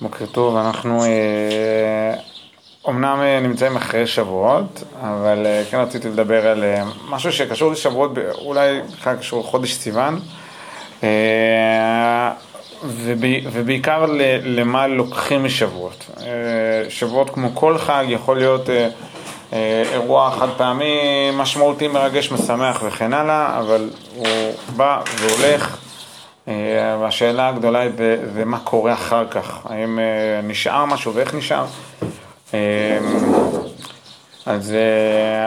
בוקר טוב, אנחנו אה, אומנם אה, נמצאים אחרי שבועות, אבל אה, כן רציתי לדבר על אה, משהו שקשור לשבועות, אולי בכלל קשור לחודש סיוון, אה, וב- ובעיקר למה לוקחים משבועות. אה, שבועות כמו כל חג יכול להיות אה, אה, אירוע חד פעמי משמעותי, מרגש, משמח וכן הלאה, אבל הוא בא והולך. אה, והשאלה הגדולה היא ב- זה מה קורה אחר כך, האם אה, נשאר משהו ואיך נשאר. אה, אז,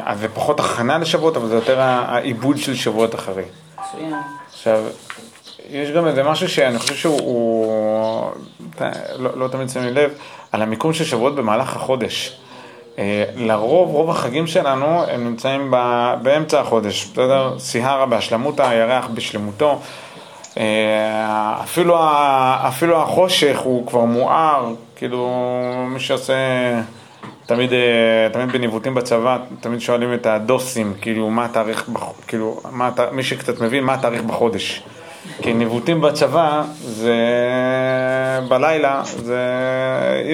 אז זה פחות הכנה לשבועות, אבל זה יותר העיבוד של שבועות אחרי. מצוין. עכשיו, יש גם איזה משהו שאני חושב שהוא, הוא, לא, לא תמיד שמים לב, על המיקום של שבועות במהלך החודש. לרוב, רוב החגים שלנו הם נמצאים באמצע החודש, בסדר? סיהרה בהשלמותא, הירח בשלמותו. אה, אפילו, אפילו החושך הוא כבר מואר, כאילו מי שעושה, תמיד, אה, תמיד בניווטים בצבא, תמיד שואלים את הדוסים, כאילו מה התאריך, כאילו, מה, מי שקצת מבין מה התאריך בחודש. כי ניווטים בצבא זה בלילה, זה,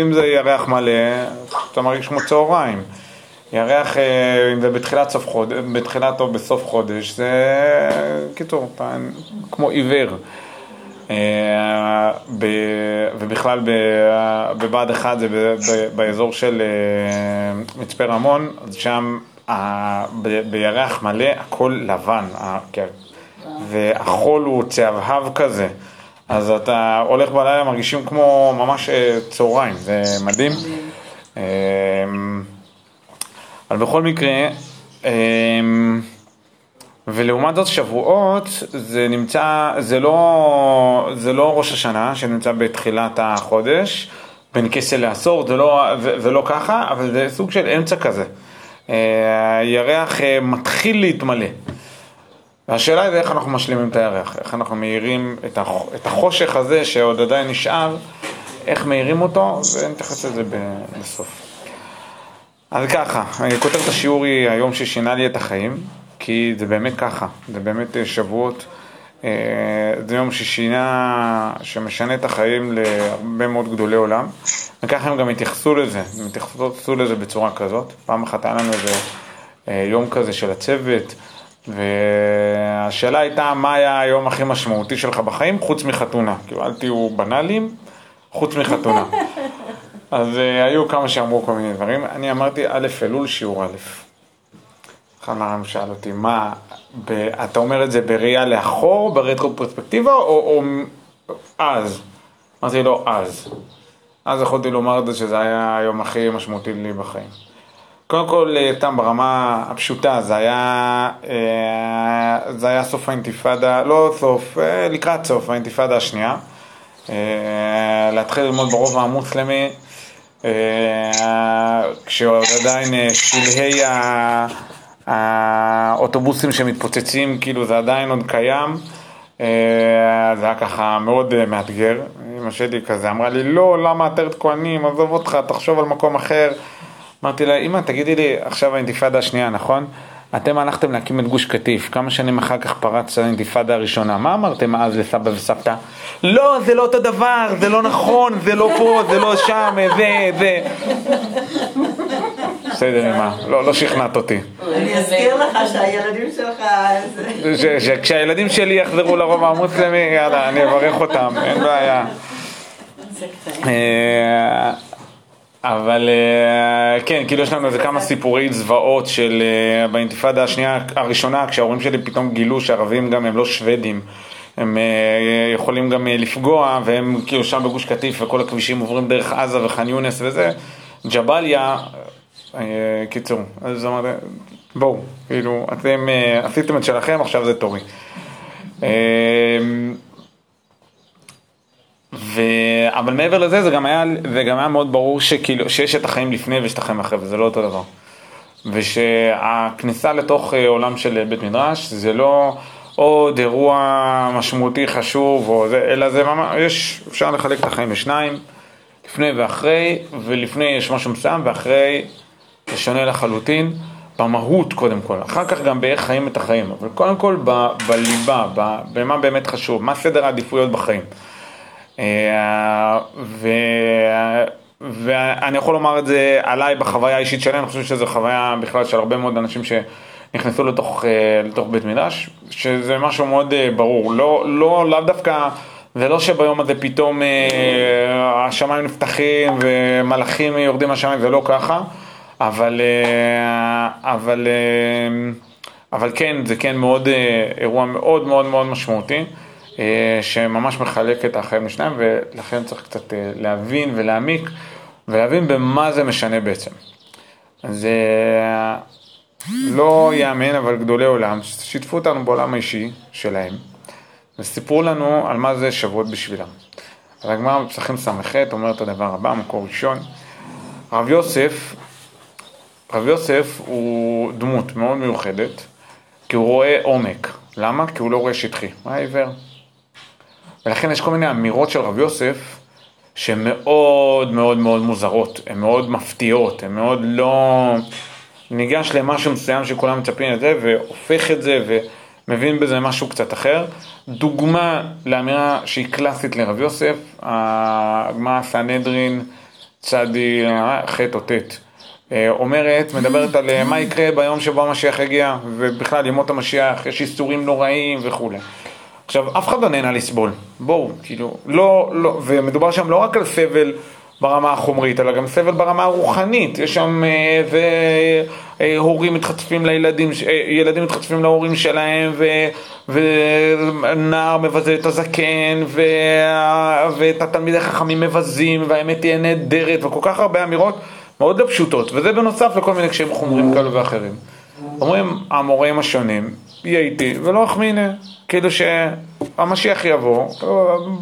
אם זה ירח מלא, אתה מרגיש כמו צהריים. ירח, אה, אם זה בתחילת, סוף חודש, בתחילת או בסוף חודש, זה קיצור, אתה כמו עיוור. אה, ובכלל בבה"ד 1 זה באזור של אה, מצפה רמון, אז שם בירח מלא הכל לבן, כן. והחול הוא צהבהב כזה, אז אתה הולך בלילה מרגישים כמו ממש צהריים, זה מדהים. אבל בכל מקרה, אמ, ולעומת זאת שבועות זה נמצא, זה לא, זה לא ראש השנה שנמצא בתחילת החודש, בין כסל לעשור, זה לא, זה, זה לא ככה, אבל זה סוג של אמצע כזה. אה, הירח אה, מתחיל להתמלא. והשאלה היא איך אנחנו משלימים את הירח, איך אנחנו מאירים את הח- את החושך הזה שעוד עדיין נשאר, איך מאירים אותו, ונתייחס לזה בסוף. אז ככה, כותרת השיעור היא היום ששינה לי את החיים, כי זה באמת ככה, זה באמת אה, שבועות, אה, זה יום ששינה, שמשנה את החיים להרבה מאוד גדולי עולם, וככה הם גם התייחסו לזה, הם התייחסו לזה בצורה כזאת. פעם אחת היה לנו איזה אה, יום כזה של הצוות, והשאלה הייתה מה היה היום הכי משמעותי שלך בחיים חוץ מחתונה, כאילו אל תהיו בנאליים, חוץ מחתונה. אז uh, היו כמה שאמרו כל מיני דברים. אני אמרתי, א', אלול שיעור א'. אחד מהר"ם שאל אותי, מה, ב, אתה אומר את זה בראייה לאחור, ברטרו פרספקטיבה, או, או אז? אמרתי לו, אז. אז יכולתי לומר את זה שזה היה היום הכי משמעותי לי בחיים. קודם כל, אה, סתם ברמה הפשוטה, זה היה, אה, זה היה סוף האינתיפאדה, לא סוף, לקראת סוף האינתיפאדה השנייה. להתחיל ללמוד ברובע המוסלמי, כשעוד עדיין אה, שלהי האוטובוסים שמתפוצצים, כאילו זה עדיין עוד קיים. אה, זה היה ככה מאוד אה, מאתגר. אמא שלי כזה אמרה לי, לא, למה עטרת כהנים, עזוב אותך, תחשוב על מקום אחר. אמרתי לה, אמא, תגידי לי, עכשיו האינתיפאדה השנייה, נכון? אתם הלכתם להקים את גוש קטיף, כמה שנים אחר כך פרץ האינתיפאדה הראשונה, מה אמרתם אז לסבא וסבתא? לא, זה לא אותו דבר, זה לא נכון, זה לא פה, זה לא שם, זה, זה. בסדר, אמא, לא, לא שכנעת אותי. אני אזכיר לך שהילדים שלך... שכשהילדים שלי יחזרו לרובע המוסלמי, יאללה, אני אברך אותם, אין בעיה. אבל אה, כן, כאילו יש לנו איזה כמה סיפורי זוועות של אה, באינתיפאדה השנייה, הראשונה, כשההורים שלי פתאום גילו שערבים גם הם לא שוודים. הם אה, יכולים גם לפגוע, והם כאילו שם בגוש קטיף וכל הכבישים עוברים דרך עזה וח'אן יונס וזה. ג'באליה, קיצור, אז אמרתי, בואו, כאילו, אתם עשיתם את שלכם, עכשיו זה תורי. אה. אבל מעבר לזה זה גם היה, זה גם היה מאוד ברור שכאילו, שיש את החיים לפני ויש את החיים אחרי וזה לא אותו דבר. ושהכניסה לתוך אה, עולם של בית מדרש זה לא עוד אירוע משמעותי חשוב, או זה, אלא זה ממש, יש, אפשר לחלק את החיים לשניים, לפני ואחרי, ולפני יש משהו מסוים ואחרי זה שונה לחלוטין, במהות קודם כל, אחר כך גם באיך חיים את החיים, אבל קודם כל ב, בליבה, ב, במה באמת חשוב, מה סדר העדיפויות בחיים. אה, ו... ואני יכול לומר את זה עליי בחוויה האישית שלי, אני חושב שזו חוויה בכלל של הרבה מאוד אנשים שנכנסו לתוך, אה, לתוך בית מדרש, שזה משהו מאוד אה, ברור, לא, לא, לאו דווקא, זה לא שביום הזה פתאום השמיים נפתחים ומלאכים יורדים מהשמיים, זה לא ככה, אבל, אבל, אבל כן, זה כן מאוד, אירוע מאוד מאוד מאוד משמעותי. אה, שממש מחלק את החיים לשניים, ולכן צריך קצת אה, להבין ולהעמיק, ולהבין במה זה משנה בעצם. זה לא יאמן, אבל גדולי עולם, שיתפו אותנו בעולם האישי שלהם, וסיפרו לנו על מה זה שבועות בשבילם. אז הגמרא בפסחים ס"ח אומר את הדבר הבא, מקור ראשון. רב יוסף, רב יוסף הוא דמות מאוד מיוחדת, כי הוא רואה עומק. למה? כי הוא לא רואה שטחי. מה עיוור? ולכן יש כל מיני אמירות של רב יוסף שהן מאוד מאוד מאוד מוזרות, הן מאוד מפתיעות, הן מאוד לא... ניגש למשהו מסוים שכולם מצפים לזה והופך את זה ומבין בזה משהו קצת אחר. דוגמה לאמירה שהיא קלאסית לרב יוסף, הגמרא סנהדרין צדי ח' או ט'. אומרת, מדברת על מה יקרה ביום שבו המשיח יגיע, ובכלל ימות המשיח, יש איסורים נוראים וכולי. עכשיו, אף אחד לא נהנה לסבול, בואו, כאילו, לא, לא, ומדובר שם לא רק על סבל ברמה החומרית, אלא גם סבל ברמה הרוחנית, יש שם, אה, והורים מתחצפים לילדים, אה, ילדים מתחצפים להורים שלהם, ו, ונער מבזה את הזקן, ו, ואת התלמידי חכמים מבזים, והאמת תהיה נהדרת, וכל כך הרבה אמירות מאוד לא פשוטות, וזה בנוסף לכל מיני קשיים חומרים כאלו ואחרים. אומרים המורים השונים, יהיה איתי ולא אחמינה, כאילו שהמשיח יבוא,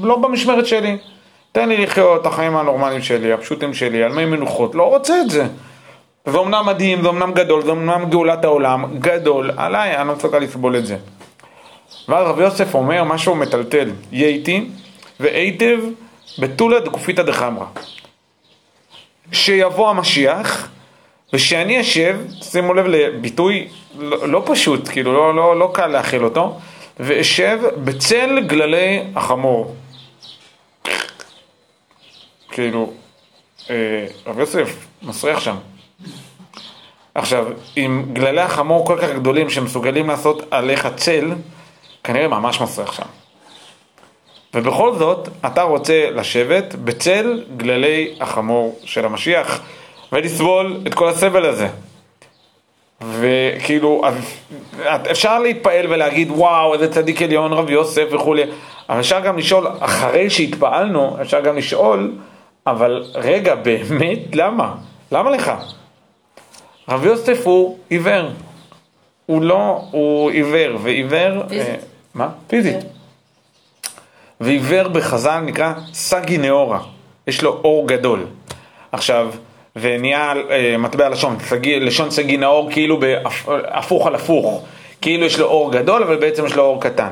לא במשמרת שלי, תן לי לחיות את החיים הנורמליים שלי, הפשוטים שלי, על מי מנוחות, לא רוצה את זה. זה אומנם מדהים, זה אומנם גדול, זה אומנם גאולת העולם, גדול, עליי, אני לא מסוגל לסבול את זה. ואז רבי יוסף אומר משהו מטלטל, יהיה איתי והיטב בתולא דקופיתא דחמרא. שיבוא המשיח ושאני אשב, שימו לב לביטוי לא, לא פשוט, כאילו לא, לא, לא קל להכיל אותו, ואשב בצל גללי החמור. כאילו, אה, רב יוסף מסריח שם. עכשיו, אם גללי החמור כל כך גדולים שמסוגלים לעשות עליך צל, כנראה ממש מסריח שם. ובכל זאת, אתה רוצה לשבת בצל גללי החמור של המשיח ולסבול את כל הסבל הזה. וכאילו, אפשר להתפעל ולהגיד, וואו, איזה צדיק עליון רב יוסף וכולי, אבל אפשר גם לשאול, אחרי שהתפעלנו, אפשר גם לשאול, אבל רגע, באמת, למה? למה לך? רב יוסף הוא עיוור. הוא לא, הוא עיוור, ועיוור... פיזית. אה, מה? פיזית. כן. ועיוור בחז"ל נקרא סגי נאורה, יש לו אור גדול. עכשיו, ונהיה אה, מטבע לשון, סגי, לשון סגי נאור כאילו בהפוך על הפוך, כאילו יש לו אור גדול אבל בעצם יש לו אור קטן.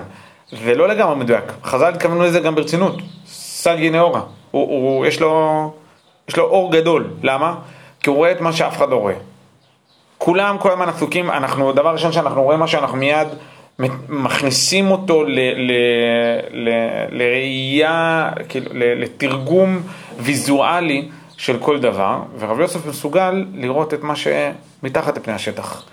זה לא לגמרי מדויק, חז"ל התכוונו לזה גם ברצינות, סגי נאורה, הוא, הוא, יש, לו, יש לו אור גדול, למה? כי הוא רואה את מה שאף אחד לא רואה. כולם כל הזמן עסוקים, אנחנו, דבר ראשון שאנחנו רואים משהו, אנחנו מיד מכניסים אותו ל, ל, ל, לראייה, כאילו, לתרגום ויזואלי של כל דבר, ורב יוסף מסוגל לראות את מה שמתחת לפני השטח.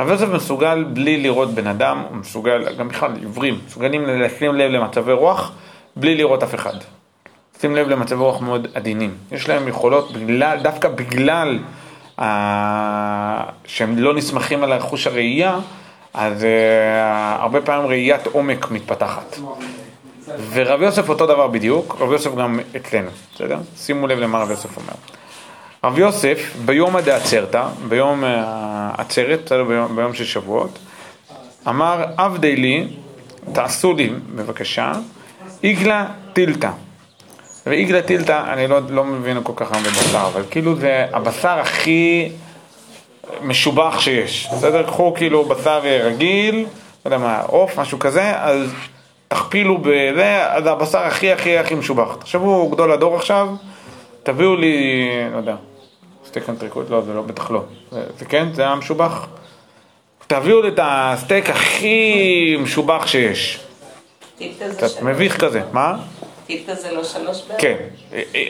רב יוסף מסוגל בלי לראות בן אדם, הוא מסוגל, גם בכלל עיוורים, מסוגלים לשים לב למצבי רוח בלי לראות אף אחד. שים לב למצבי רוח מאוד עדינים. יש להם יכולות, בגלל, דווקא בגלל uh, שהם לא נסמכים על חוש הראייה, אז uh, הרבה פעמים ראיית עומק מתפתחת. ורב יוסף אותו דבר בדיוק, רב יוסף גם אצלנו, בסדר? שימו לב למה רב יוסף אומר. רב יוסף ביום הדעצרתא, ביום העצרת, בסדר? ביום, ביום של שבועות, אמר עבדי לי, תעשו לי בבקשה, איגלה טילתא. ואיגלה טילתא, אני לא, לא מבין כל כך הרבה בבשר, אבל כאילו זה הבשר הכי משובח שיש, בסדר? קחו כאילו בשר רגיל, לא יודע מה, עוף, משהו כזה, אז תכפילו בזה, זה הבשר הכי הכי הכי משובח. תחשבו, גדול הדור עכשיו, תביאו לי, לא יודע, סטייק אנטריקוט, לא, זה לא, בטח לא. זה, זה כן, זה היה משובח. תביאו לי את הסטייק הכי משובח שיש. קצת מביך כזה, מה? טילטה זה לא שלוש בערך? כן,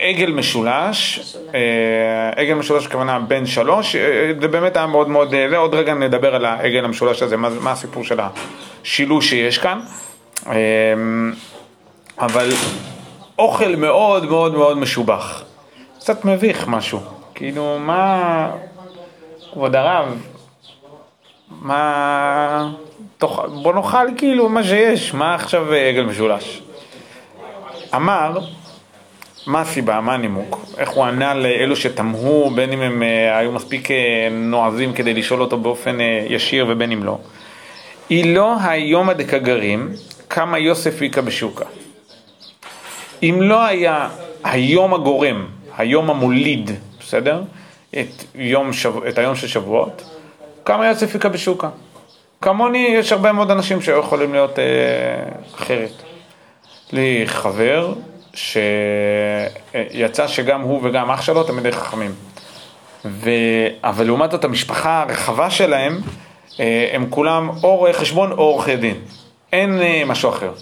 עגל משולש, אה, עגל משולש הכוונה בן שלוש, אה, זה באמת היה מאוד מאוד, אה, ועוד רגע נדבר על העגל המשולש הזה, מה, מה הסיפור של השילוש שיש כאן. אה, אבל אוכל מאוד מאוד מאוד משובח. קצת מביך משהו. כאילו, מה... כבוד הרב, מה... תאכל- בוא נאכל כאילו מה שיש, מה עכשיו אה, עגל משולש? אמר, מה הסיבה, מה הנימוק? איך הוא ענה לאלו שתמהו, בין אם הם אה, היו מספיק אה, נועזים כדי לשאול אותו באופן ישיר ובין אם לא. היא לא היומא דקגרים, כמה יוסף היכה בשוקה. אם לא היה היום הגורם, היום המוליד, בסדר? את, יום שב... את היום של שבועות, כמה יוסף היכה בשוקה. כמוני יש הרבה מאוד אנשים שיכולים להיות אה, אחרת. לי חבר שיצא שגם הוא וגם אח שלו תלמידי חכמים. ו... אבל לעומת זאת המשפחה הרחבה שלהם, אה, הם כולם או רואי חשבון או עורכי דין. אין אה, משהו אחר.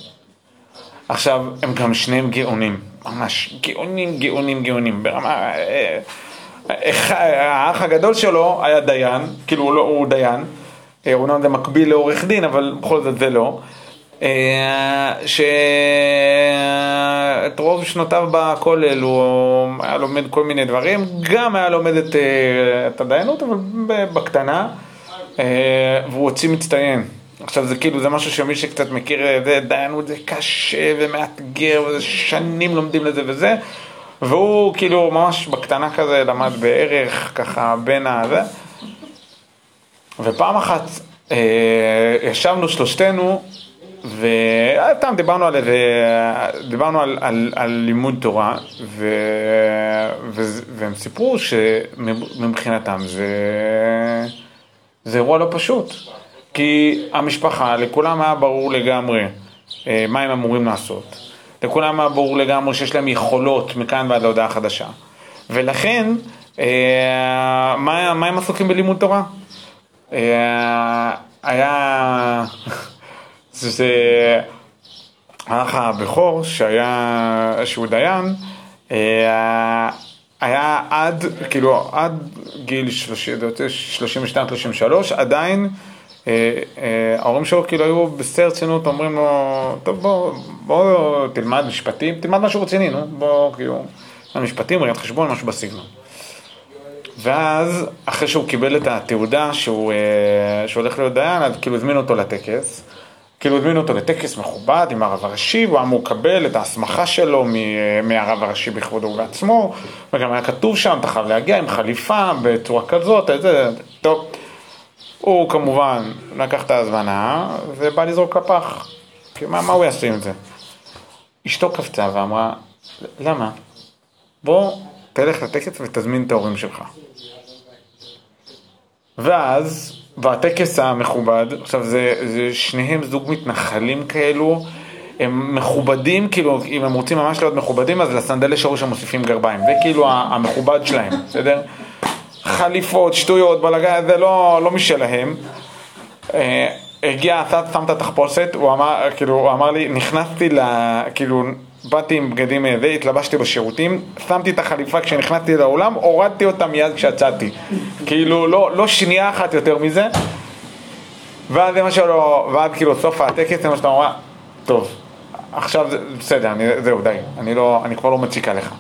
עכשיו, הם גם שניהם גאונים, ממש גאונים, גאונים, גאונים, ברמה... אה, אה, האח הגדול שלו היה דיין, כאילו הוא, לא, הוא דיין, אומנם זה מקביל לעורך דין, אבל בכל זאת זה לא. שאת רוב שנותיו בכולל הוא היה לומד כל מיני דברים, גם היה לומד את, את הדיינות, אבל בקטנה, והוא הוציא מצטיין. עכשיו זה כאילו, זה משהו שמי שקצת מכיר, אה, זה דיינות זה קשה ומאתגר, וזה שנים לומדים לזה וזה, והוא כאילו ממש בקטנה כזה למד בערך, ככה בין הזה. ופעם אחת אה, ישבנו שלושתנו, וסתם דיברנו על איזה, דיברנו על, על, על לימוד תורה, ו, ו, והם סיפרו שמבחינתם זה, זה אירוע לא פשוט. כי המשפחה, לכולם היה ברור לגמרי אה, מה הם אמורים לעשות. לכולם היה ברור לגמרי שיש להם יכולות מכאן ועד להודעה חדשה. ולכן, אה, מה, מה הם עסוקים בלימוד תורה? אה, היה... זה האח הבכור שהיה, שהוא דיין, היה עד, כאילו עד גיל 32-33, עדיין ההורים שלו כאילו היו בשיא הרצינות, אומרים לו, טוב בוא, בוא תלמד משפטים, תלמד משהו רציני, נו, בוא כאילו, משפטים, ראיית חשבון, משהו בסגנון. ואז, אחרי שהוא קיבל את התעודה שהוא, אה, שהוא הולך להיות דיין, אז כאילו הזמינו אותו לטקס. כאילו הזמינו אותו לטקס מכובד עם הרב הראשי, והוא אמור לקבל את ההסמכה שלו מהרב הראשי בכבודו ובעצמו, וגם היה כתוב שם, אתה חייב להגיע עם חליפה בצורה כזאת, איזה, טוב. הוא כמובן לקח את ההזמנה ובא לזרוק לפח. מה, מה הוא יעשה עם זה? אשתו קפצה ואמרה, למה? בוא תלך לטקס ותזמין את ההורים שלך. ואז, בטקס המכובד, עכשיו זה, זה שניהם זוג מתנחלים כאלו, הם מכובדים, כאילו, אם הם רוצים ממש להיות מכובדים, אז לסנדלי שורש הם מוסיפים גרביים, זה כאילו המכובד שלהם, בסדר? חליפות, שטויות, בלאגן, זה לא, לא משלהם. אה, הגיע, שם את התחפושת, הוא אמר, כאילו, הוא אמר לי, נכנסתי ל... כאילו, באתי עם בגדים אה, זה, התלבשתי בשירותים, שמתי את החליפה כשנכנסתי לאולם, הורדתי אותה מיד כשיצאתי. כאילו, לא, לא שנייה אחת יותר מזה. ואז זה מה שלא, ואז כאילו סוף הטקס זה מה שאתה אומר, טוב, עכשיו זה בסדר, אני, זהו, די, אני, לא, אני כבר לא מציקה לך.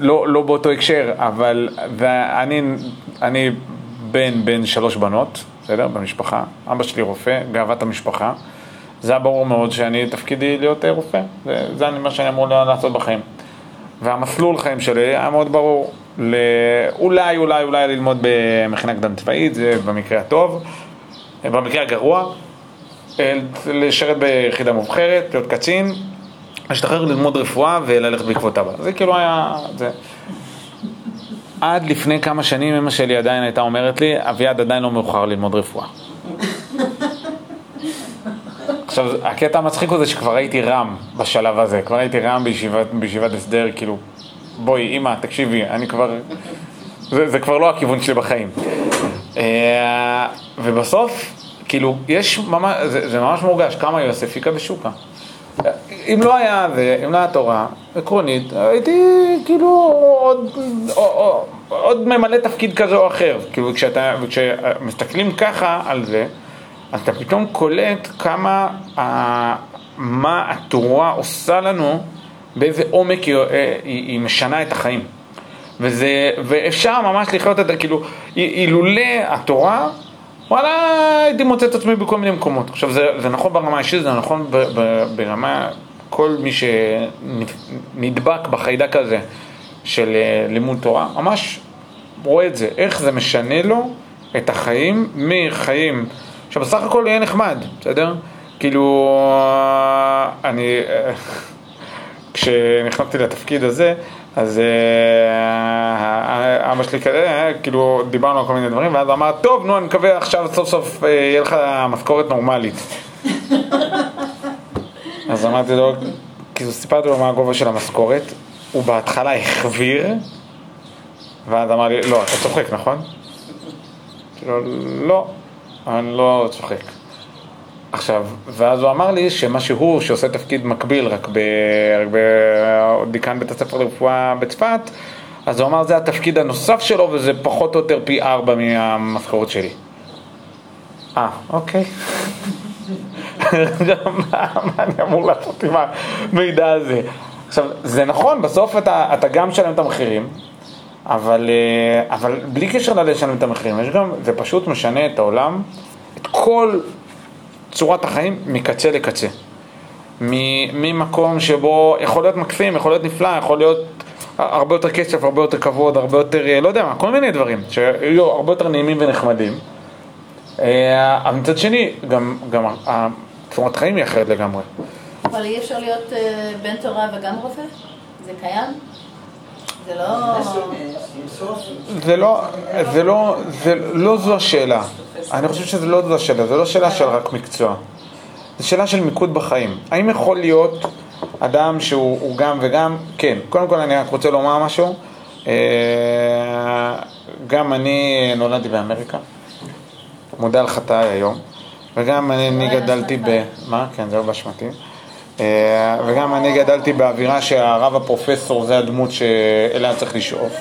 לא, לא באותו הקשר, אבל ואני אני בן בן שלוש בנות, בסדר? במשפחה. אבא שלי רופא, גאוות המשפחה. זה היה ברור מאוד שאני, תפקידי להיות אה, רופא. זה, זה מה שאני אמור לעשות בחיים. והמסלול חיים שלי היה מאוד ברור. אולי, אולי, אולי ללמוד במכינה קדם צבאית, זה במקרה הטוב. במקרה הגרוע, אה, לשרת ביחידה מובחרת, להיות קצין, להשתחרר ללמוד רפואה וללכת בעקבות אבא. זה כאילו היה... זה. עד לפני כמה שנים אמא שלי עדיין הייתה אומרת לי, אביעד עדיין לא מאוחר ללמוד רפואה. עכשיו, הקטע המצחיק הוא זה שכבר הייתי רם בשלב הזה, כבר הייתי רם בישיבת, בישיבת הסדר, כאילו, בואי, אמא, תקשיבי, אני כבר... זה, זה כבר לא הכיוון שלי בחיים. אה, ובסוף, כאילו, יש ממש, זה, זה ממש מורגש, כמה יוסף היכה בשוקה. אם לא היה זה, אם לא היה תורה, עקרונית, הייתי כאילו עוד, עוד, עוד ממלא תפקיד כזה או אחר. כאילו כשאתה, כשמסתכלים ככה על זה, אז אתה פתאום קולט כמה, ה, מה התורה עושה לנו, באיזה עומק היא, היא, היא משנה את החיים. וזה, ואפשר ממש לחיות את זה, כאילו, אילולא התורה, וואלה, הייתי מוצא את עצמי בכל מיני מקומות. עכשיו, זה, זה נכון ברמה האישית, זה נכון ברמה, כל מי שנדבק בחיידק הזה של אה, לימוד תורה, ממש רואה את זה, איך זה משנה לו את החיים מחיים, עכשיו בסך הכל יהיה נחמד, בסדר? כאילו, אני, אה, כשנכנסתי לתפקיד הזה, אז אה, אבא שלי כזה, כאילו דיברנו על כל מיני דברים, ואז אמר, טוב, נו, אני מקווה עכשיו סוף סוף אה, יהיה לך משכורת נורמלית. אז אמרתי לו, כאילו סיפרתי לו מה הגובה של המשכורת, הוא בהתחלה החביר, ואז אמר לי, לא, אתה צוחק, נכון? כאילו, לא, אני לא צוחק. עכשיו, ואז הוא אמר לי שמה שהוא, שעושה תפקיד מקביל רק בדיקן בית הספר לרפואה בצפת, אז הוא אמר זה התפקיד הנוסף שלו וזה פחות או יותר פי ארבע מהמשכורת שלי. אה, אוקיי. מה, אני אמור לעשות עם המידע הזה? עכשיו, זה נכון, בסוף אתה, אתה גם משלם את המחירים, אבל, אה, אבל בלי קשר ללשלם את המחירים, יש גם, זה פשוט משנה את העולם, את כל צורת החיים מקצה לקצה. ממקום שבו יכול להיות מקסים, יכול להיות נפלא, יכול להיות הרבה יותר כסף, הרבה יותר כבוד, הרבה יותר, אה, לא יודע מה, כל מיני דברים שיהיו הרבה יותר נעימים ונחמדים. אה, אבל מצד שני, גם, גם צורת חיים היא אחרת לגמרי. אבל אי אפשר להיות אה, בן תורה וגם רופא? זה קיים? זה לא... זה לא, זה לא, זה לא זו השאלה. אני חושב שזה לא זו השאלה, זו לא שאלה של רק מקצוע. זו שאלה של מיקוד בחיים. האם יכול להיות אדם שהוא גם וגם? כן. קודם כל אני רק רוצה לומר משהו. אה, גם אני נולדתי באמריקה, מודה על חטאי היום, וגם אני גדלתי ב... מה? כן, זה לא באשמתי. אה, וגם אני גדלתי באווירה שהרב הפרופסור זה הדמות שאליה צריך לשאוף.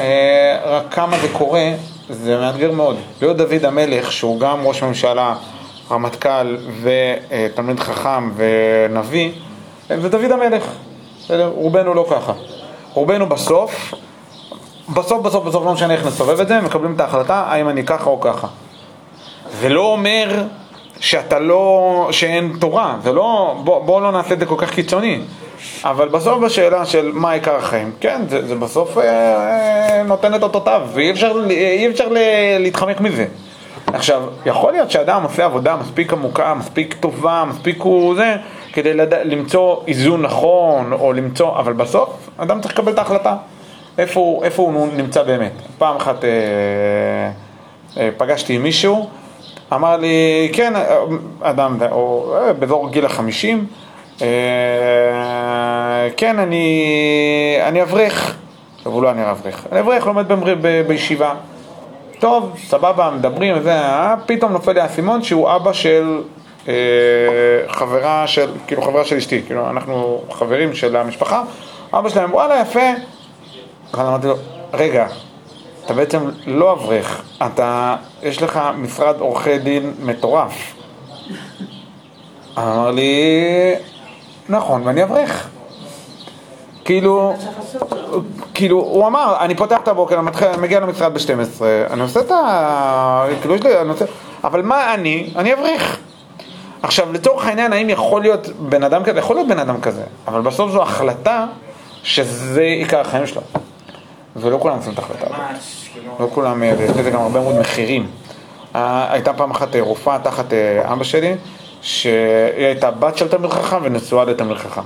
אה, רק כמה זה קורה, זה מאתגר מאוד. להיות דוד המלך, שהוא גם ראש ממשלה, רמטכ"ל ותלמיד חכם ונביא, זה דוד המלך. רובנו לא ככה. רובנו בסוף, בסוף בסוף בסוף לא משנה איך נסובב את זה, מקבלים את ההחלטה האם אני ככה או ככה. זה לא אומר שאתה לא, שאין תורה, זה לא, בוא, בוא לא נעשה את זה כל כך קיצוני. אבל בסוף בשאלה של מה עיקר החיים, כן, זה, זה בסוף אה, אה, נותן את אותותיו, ואי אפשר, אי אפשר להתחמק מזה. עכשיו, יכול להיות שאדם עושה עבודה מספיק עמוקה, מספיק טובה, מספיק הוא זה, כדי לד... למצוא איזון נכון, או למצוא, אבל בסוף אדם צריך לקבל את ההחלטה, איפה, איפה הוא נמצא באמת. פעם אחת אה, אה, פגשתי עם מישהו, אמר לי, כן, אדם, או אה, באזור גיל החמישים, אה, כן, אני, אני אברך. עכשיו הוא לא אני אברך, אני אברך, לומד ב, ב, בישיבה. טוב, סבבה, מדברים וזה, אה, פתאום נופל לי האסימון שהוא אבא של אה, חברה של, כאילו חברה של אשתי, כאילו אנחנו חברים של המשפחה, אבא שלהם, וואלה, יפה. אז אמרתי לו, רגע, אתה בעצם לא אברך, אתה, יש לך משרד עורכי דין מטורף. אמר לי, נכון, ואני אברך. כאילו, כאילו, הוא אמר, אני פותח את הבוקר, אני מגיע למשרד ב-12, אני עושה את ה... כאילו, יש לי, אני עושה... אבל מה אני? אני אברך. עכשיו, לצורך העניין, האם יכול להיות בן אדם כזה? יכול להיות בן אדם כזה, אבל בסוף זו החלטה שזה עיקר החיים שלו. ולא כולם עושים את ההחלטה הזאת. לא כולם, אה, יש לזה גם הרבה מאוד מחירים. אה, הייתה פעם אחת אה, רופאה תחת אבא שלי, שהיא הייתה בת של תלמיד חכם ונשואה לתלמיד חכם.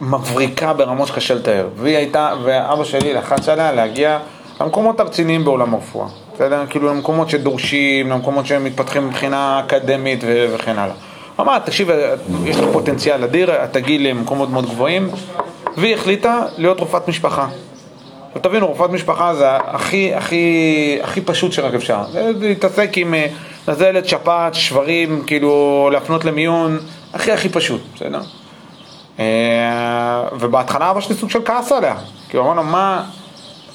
ומבריקה ברמות שקשה לתאר. והיא הייתה, ואבא שלי לחץ עליה להגיע למקומות הרציניים בעולם הרפואה. בסדר? כאילו למקומות שדורשים, למקומות שהם מתפתחים מבחינה אקדמית וכן הלאה. אמר, תקשיב, יש לך פוטנציאל אדיר, את תגיעי למקומות מאוד גבוהים, והיא החליטה להיות רופאת משפחה. תבינו, רפואת משפחה זה הכי, הכי, הכי פשוט שרק אפשר. זה להתעסק עם אה, נזלת, שפעת, שברים, כאילו להפנות למיון, הכי הכי פשוט, בסדר? אה, ובהתחלה אבא שלי סוג של כעס עליה. כאילו אמרנו, מה...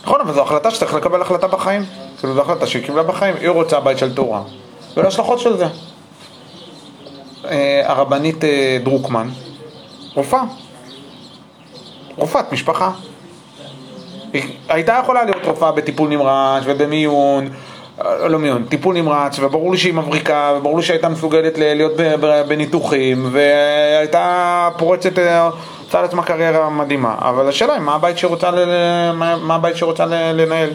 נכון, אבל זו החלטה שצריך לקבל החלטה בחיים. כאילו זו החלטה שהיא קיבלה בחיים, היא רוצה בית של תורה. ואלה השלכות של זה. אה, הרבנית דרוקמן, רופאה. רופאת משפחה. היא הייתה יכולה להיות רופאה בטיפול נמרץ ובמיון, אה, לא מיון, טיפול נמרץ, וברור לי שהיא מבריקה, וברור לי שהייתה מסוגלת להיות בניתוחים, והייתה פורצת, אה, עושה לעצמה קריירה מדהימה. אבל השאלה היא, מה הבית שרוצה, ל- מה הבית שרוצה לנהל?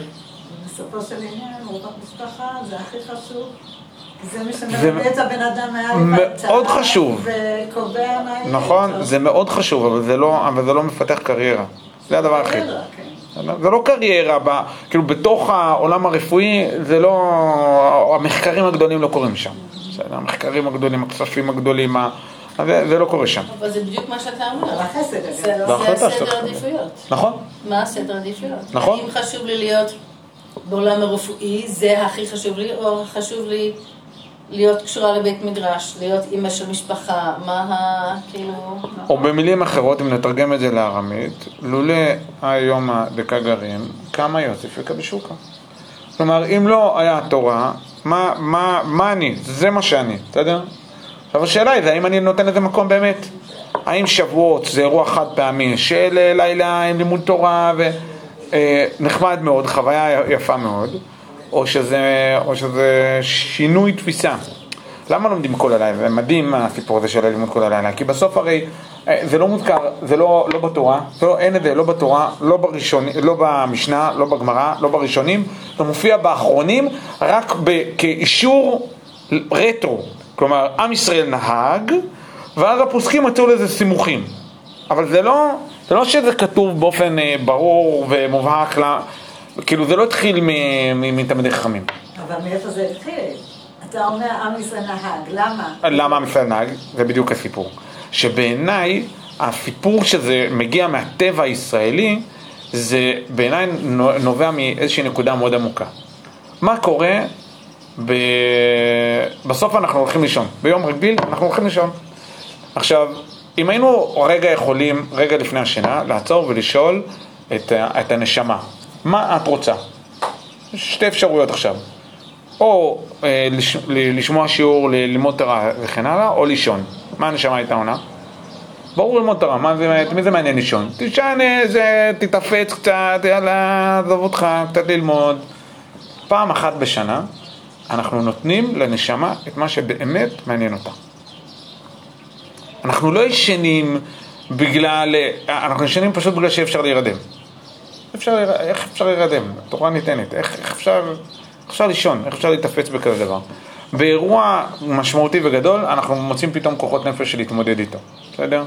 בסופו של עניין, רופאת משפחה זה הכי חשוב. זה מי שמלמד את הבן אדם מאוד חשוב. וקובע מה. נכון. זה מאוד חשוב, אבל זה לא, אבל זה לא מפתח קריירה. זה הדבר הכי. זה לא קריירה, ב, כאילו בתוך העולם הרפואי, זה לא, המחקרים הגדולים לא קורים שם. בסדר, המחקרים הגדולים, הכספים הגדולים, ה- זה, זה לא קורה שם. אבל זה בדיוק מה שאתה אומר. זה זה זה החלטה הסדר עדיפויות. נכון? מה הסדר עדיפויות? נכון. האם חשוב לי להיות בעולם הרפואי, זה הכי חשוב לי, או חשוב לי להיות קשורה לבית מדרש, להיות אימא של משפחה, מה ה... כאילו... או במילים אחרות, אם נתרגם את זה לארמית, לולא היום הדקה גרים, כמה יוסף וקבשוקה. כלומר, אם לא היה תורה, מה, מה, מה אני? זה מה שאני, בסדר? עכשיו השאלה היא, האם אני נותן לזה מקום באמת? האם שבועות זה אירוע חד פעמי של אה, לילה עם לימוד תורה ונחמד מאוד, חוויה יפה מאוד, או שזה, או שזה שינוי תפיסה? למה לומדים כל הלילה? זה מדהים הסיפור הזה של הלימוד כל הלילה, כי בסוף הרי אה, זה לא מוזכר, זה לא, לא בתורה, זה לא, אין את זה לא בתורה, לא, בראשון, לא במשנה, לא בגמרא, לא בראשונים, זה מופיע באחרונים רק ב, כאישור רטרו, כלומר עם ישראל נהג, ואז הפוסקים מצאו לזה סימוכים, אבל זה לא, זה לא שזה כתוב באופן אה, ברור ומובהק, כאילו זה לא התחיל מתלמידי חכמים. אבל מאיפה זה התחיל? אתה אומר עם ישראל נהג, למה? למה עם ישראל נהג? זה בדיוק הסיפור. שבעיניי, הסיפור שזה מגיע מהטבע הישראלי, זה בעיניי נו- נובע מאיזושהי נקודה מאוד עמוקה. מה קורה? ב... בסוף אנחנו הולכים לישון. ביום רגיל אנחנו הולכים לישון. עכשיו, אם היינו רגע יכולים, רגע לפני השינה, לעצור ולשאול את, את הנשמה, מה את רוצה? שתי אפשרויות עכשיו. או אה, לש, ל- לשמוע שיעור, ללמוד תורה וכן הלאה, או לישון. מה הנשמה הייתה עונה? ברור ללמוד תורה, מה זה, מי זה מעניין לישון? תישן איזה, תתאפץ קצת, יאללה, עזוב אותך, קצת ללמוד. פעם אחת בשנה אנחנו נותנים לנשמה את מה שבאמת מעניין אותה. אנחנו לא ישנים בגלל, אנחנו ישנים פשוט בגלל שאי אפשר להירדם. אפשר, איך אפשר להירדם? התורה ניתנת, איך, איך אפשר, איך אפשר לישון, איך אפשר להתאפץ בכזה דבר? באירוע משמעותי וגדול, אנחנו מוצאים פתאום כוחות נפש להתמודד איתו, בסדר?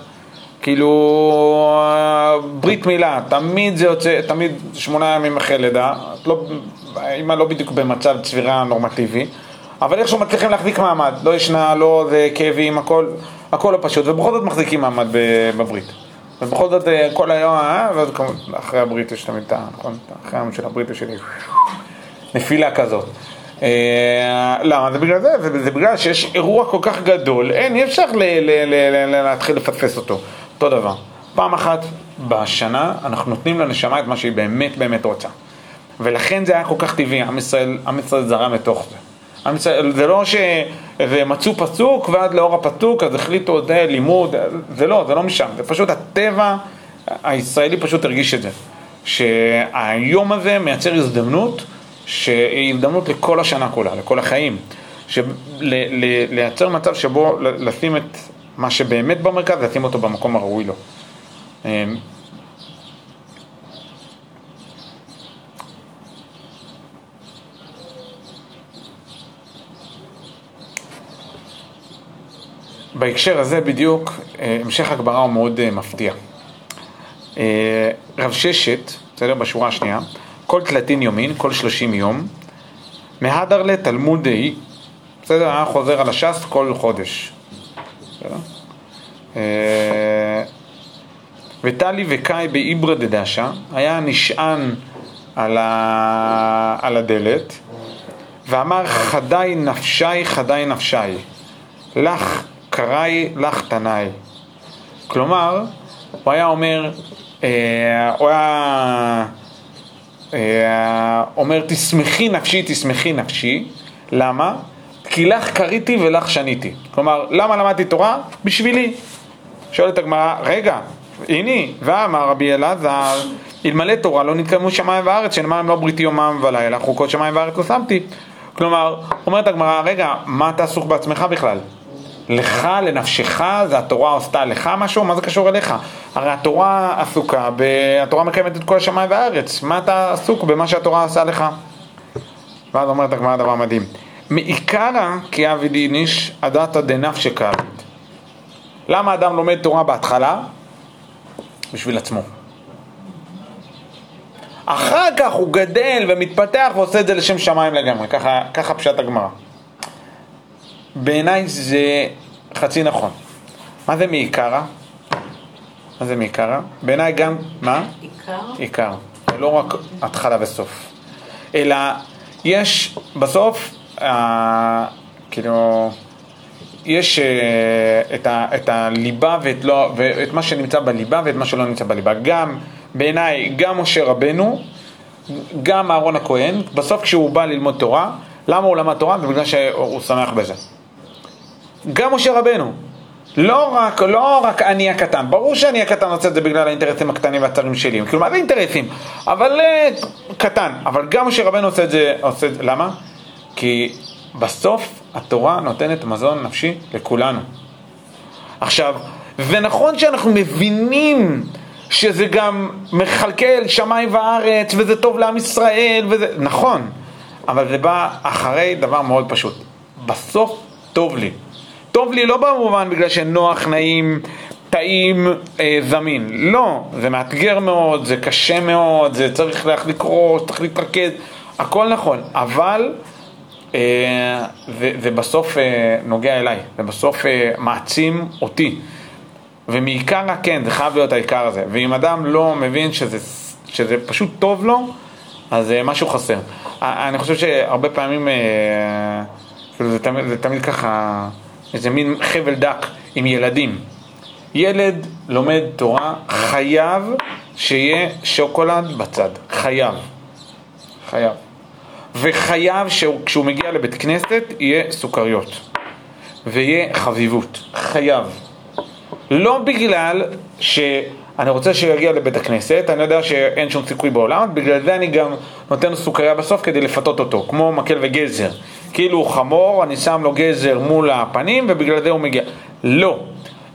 כאילו, ברית מילה, תמיד זה יוצא, תמיד שמונה ימים אחרי לידה, לא, האמא לא בדיוק במצב צבירה נורמטיבי, אבל איכשהו מצליחים להחזיק מעמד, לא ישנה, לא זה כאבים, הכל, הכל לא פשוט, ובכל זאת מחזיקים מעמד ב- בברית. ובכל זאת אה, כל היום, אה, ואז כמובן, אחרי הברית יש תמיד את ה... נכון? אחרי היום של הברית יש נפילה כזאת. אה, למה? זה בגלל זה, זה, בגלל שיש אירוע כל כך גדול, אין, אי אפשר להתחיל לפספס אותו. אותו דבר. פעם אחת בשנה אנחנו נותנים לנשמה את מה שהיא באמת באמת רוצה. ולכן זה היה כל כך טבעי, עם ישראל, זרם לתוך זה. זה לא שזה מצאו פסוק ועד לאור הפסוק אז החליטו זה לימוד, זה לא, זה לא משם, זה פשוט הטבע הישראלי פשוט הרגיש את זה. שהיום הזה מייצר הזדמנות, שהיא הזדמנות לכל השנה כולה, לכל החיים. לייצר מצב שבו לשים את מה שבאמת במרכז, לשים אותו במקום הראוי לו. בהקשר הזה בדיוק, אה, המשך הגברה הוא מאוד אה, מפתיע. אה, רב ששת, בסדר? בשורה השנייה, כל תלתין יומין, כל שלושים יום, מהדר לתלמודי, בסדר? היה חוזר על הש"ס כל חודש. וטלי וקאי באיברא דדשא, היה נשען על, ה... על הדלת, ואמר חדי נפשי, חדי נפשי, לך קראי, לך תנאי. כלומר, הוא היה אומר, אה, הוא היה אה, אומר, תשמחי נפשי, תשמחי נפשי. למה? כי לך קריתי ולך שניתי. כלומר, למה למדתי תורה? בשבילי. שואלת הגמרא, רגע, הנה, ואמר רבי אלעזר, אלמלא תורה לא נתקיימו שמיים וארץ, שנאמר אם לא בריתי יומם ולילה, חוקות שמיים וארץ לא שמתי. כלומר, אומרת הגמרא, רגע, מה אתה עסוק בעצמך בכלל? לך, לנפשך, זה התורה עשתה לך משהו? מה זה קשור אליך? הרי התורה עסוקה, ב... התורה מקיימת את כל השמיים והארץ, מה אתה עסוק במה שהתורה עשה לך? ואז אומרת הגמרא דבר מדהים. מעיקרא כי אבי דיניש הדתא דנפשי כאבית. למה אדם לומד תורה בהתחלה? בשביל עצמו. אחר כך הוא גדל ומתפתח ועושה את זה לשם שמיים לגמרי, ככה, ככה פשט הגמרא. בעיניי זה חצי נכון. מה זה מעיקרא? מה זה מעיקרא? בעיניי גם, מה? עיקר? עיקר. לא רק התחלה וסוף. אלא יש בסוף, אה, כאילו, יש אה, את, ה, את הליבה ואת, לא, ואת מה שנמצא בליבה ואת מה שלא נמצא בליבה. גם, בעיניי, גם משה רבנו, גם אהרון הכהן, בסוף כשהוא בא ללמוד תורה, למה הוא למד תורה? בגלל שהוא שמח בזה. גם משה רבנו. לא רק, לא רק אני הקטן, ברור שאני הקטן עושה את זה בגלל האינטרסים הקטנים והצרים שלי, כאילו מה זה אינטרסים? אבל uh, קטן, אבל גם משה רבנו עושה את זה, עושה את זה, למה? כי בסוף התורה נותנת מזון נפשי לכולנו. עכשיו, זה נכון שאנחנו מבינים שזה גם מכלכל שמיים וארץ, וזה טוב לעם ישראל, וזה, נכון, אבל זה בא אחרי דבר מאוד פשוט. בסוף טוב לי. טוב לי לא במובן בגלל שנוח, נעים, טעים, אה, זמין. לא, זה מאתגר מאוד, זה קשה מאוד, זה צריך לקרוא, צריך להתרכז, הכל נכון, אבל אה, זה, זה בסוף אה, נוגע אליי, זה בסוף אה, מעצים אותי. ומעיקר הכן, זה חייב להיות העיקר הזה. ואם אדם לא מבין שזה, שזה פשוט טוב לו, אז אה, משהו חסר. אה, אני חושב שהרבה פעמים, אה, זה תמיד, זה תמיד ככה, איזה מין חבל דק עם ילדים. ילד לומד תורה, חייב שיהיה שוקולד בצד. חייב. חייב. וחייב שכשהוא מגיע לבית כנסת יהיה סוכריות. ויהיה חביבות. חייב. לא בגלל שאני רוצה שהוא יגיע לבית הכנסת, אני יודע שאין שום סיכוי בעולם, בגלל זה אני גם נותן לו סוכריה בסוף כדי לפתות אותו, כמו מקל וגזר. כאילו הוא חמור, אני שם לו גזר מול הפנים ובגלל זה הוא מגיע. לא,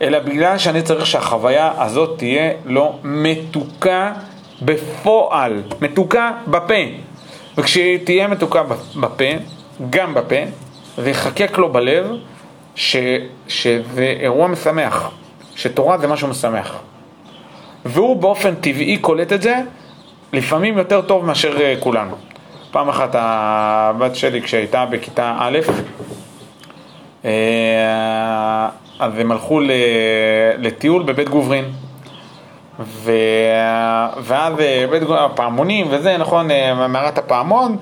אלא בגלל שאני צריך שהחוויה הזאת תהיה לו מתוקה בפועל, מתוקה בפה. וכשהיא תהיה מתוקה בפה, גם בפה, זה יחקק לו בלב ש, שזה אירוע משמח. שתורה זה משהו משמח. והוא באופן טבעי קולט את זה לפעמים יותר טוב מאשר אה, כולנו. פעם אחת הבת שלי כשהייתה בכיתה א', אה, אז הם הלכו לטיול בבית גוברין. ו... ואז אה, בית גוברין, הפעמונים וזה, נכון, מערת הפעמון,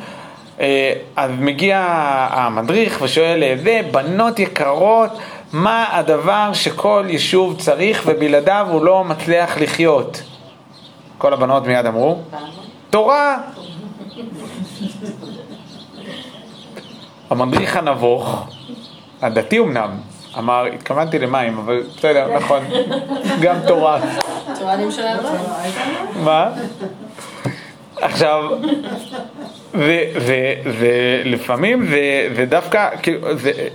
אז מגיע המדריך ושואל, זה בנות יקרות, מה הדבר שכל יישוב צריך ובלעדיו הוא לא מצליח לחיות? כל הבנות מיד אמרו, תורה. המדריך הנבוך, הדתי אמנם, אמר, התכוונתי למים, אבל בסדר, נכון, גם תורה. תורה נמשלה מה? עכשיו, ולפעמים זה דווקא, כאילו,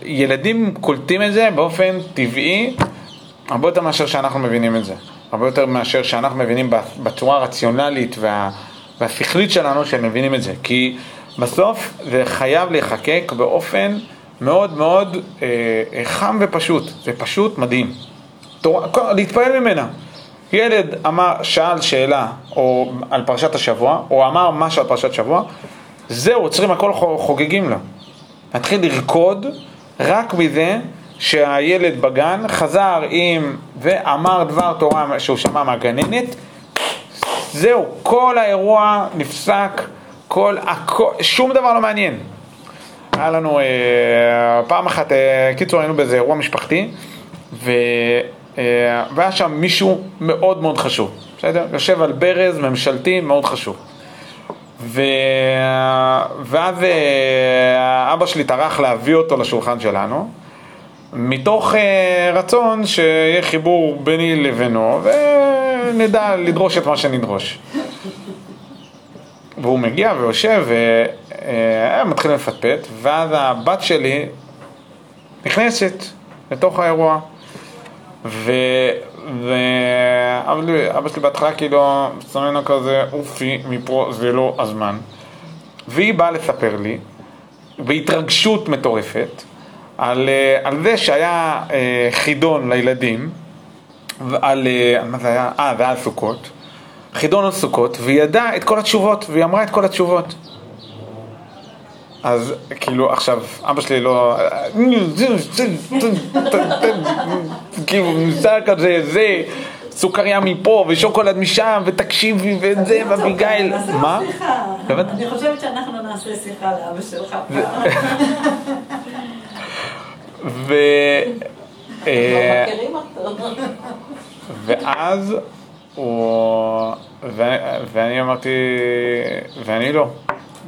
ילדים קולטים את זה באופן טבעי הרבה יותר מאשר שאנחנו מבינים את זה. הרבה יותר מאשר שאנחנו מבינים בצורה הרציונלית וה, והשכלית שלנו שהם מבינים את זה. כי בסוף זה חייב להיחקק באופן מאוד מאוד אה, חם ופשוט. זה פשוט מדהים. תורה, להתפעל ממנה. ילד אמר, שאל שאלה או על פרשת השבוע, או אמר משהו על פרשת שבוע, זהו, עוצרים הכל חוגגים לו. מתחיל לרקוד רק מזה שהילד בגן חזר עם ואמר דבר תורה שהוא שמע מהגננת, זהו, כל האירוע נפסק, כל, הכל, שום דבר לא מעניין. היה לנו אה, פעם אחת, אה, קיצור היינו באיזה אירוע משפחתי, ו, אה, והיה שם מישהו מאוד מאוד חשוב, בסדר? יושב על ברז ממשלתי מאוד חשוב. ו... ואז אה, אבא שלי טרח להביא אותו לשולחן שלנו, מתוך אה, רצון שיהיה חיבור ביני לבינו, ונדע לדרוש את מה שנדרוש. והוא מגיע ויושב ומתחיל לפטפט, ואז הבת שלי נכנסת לתוך האירוע. ו... ואבא שלי, אבא שלי בהתחלה כאילו מסמן לו כזה, אופי, מפה זה לא הזמן. והיא באה לספר לי, בהתרגשות מטורפת, על, אה, על זה שהיה אה, חידון לילדים, על, אה, מה זה היה? אה, זה היה על סוכות. חידון על סוכות, והיא ידעה את כל התשובות, והיא אמרה את כל התשובות. אז כאילו עכשיו אבא שלי לא, כאילו ניסה כזה, זה, סוכריה מפה ושוקולד משם ותקשיבי וזה ואביגיל, נעשה מה? אני חושבת שאנחנו נעשה שיחה לאבא שלך. ו... אה, מכירים אותו. ואז הוא... ואני אמרתי, ואני לא.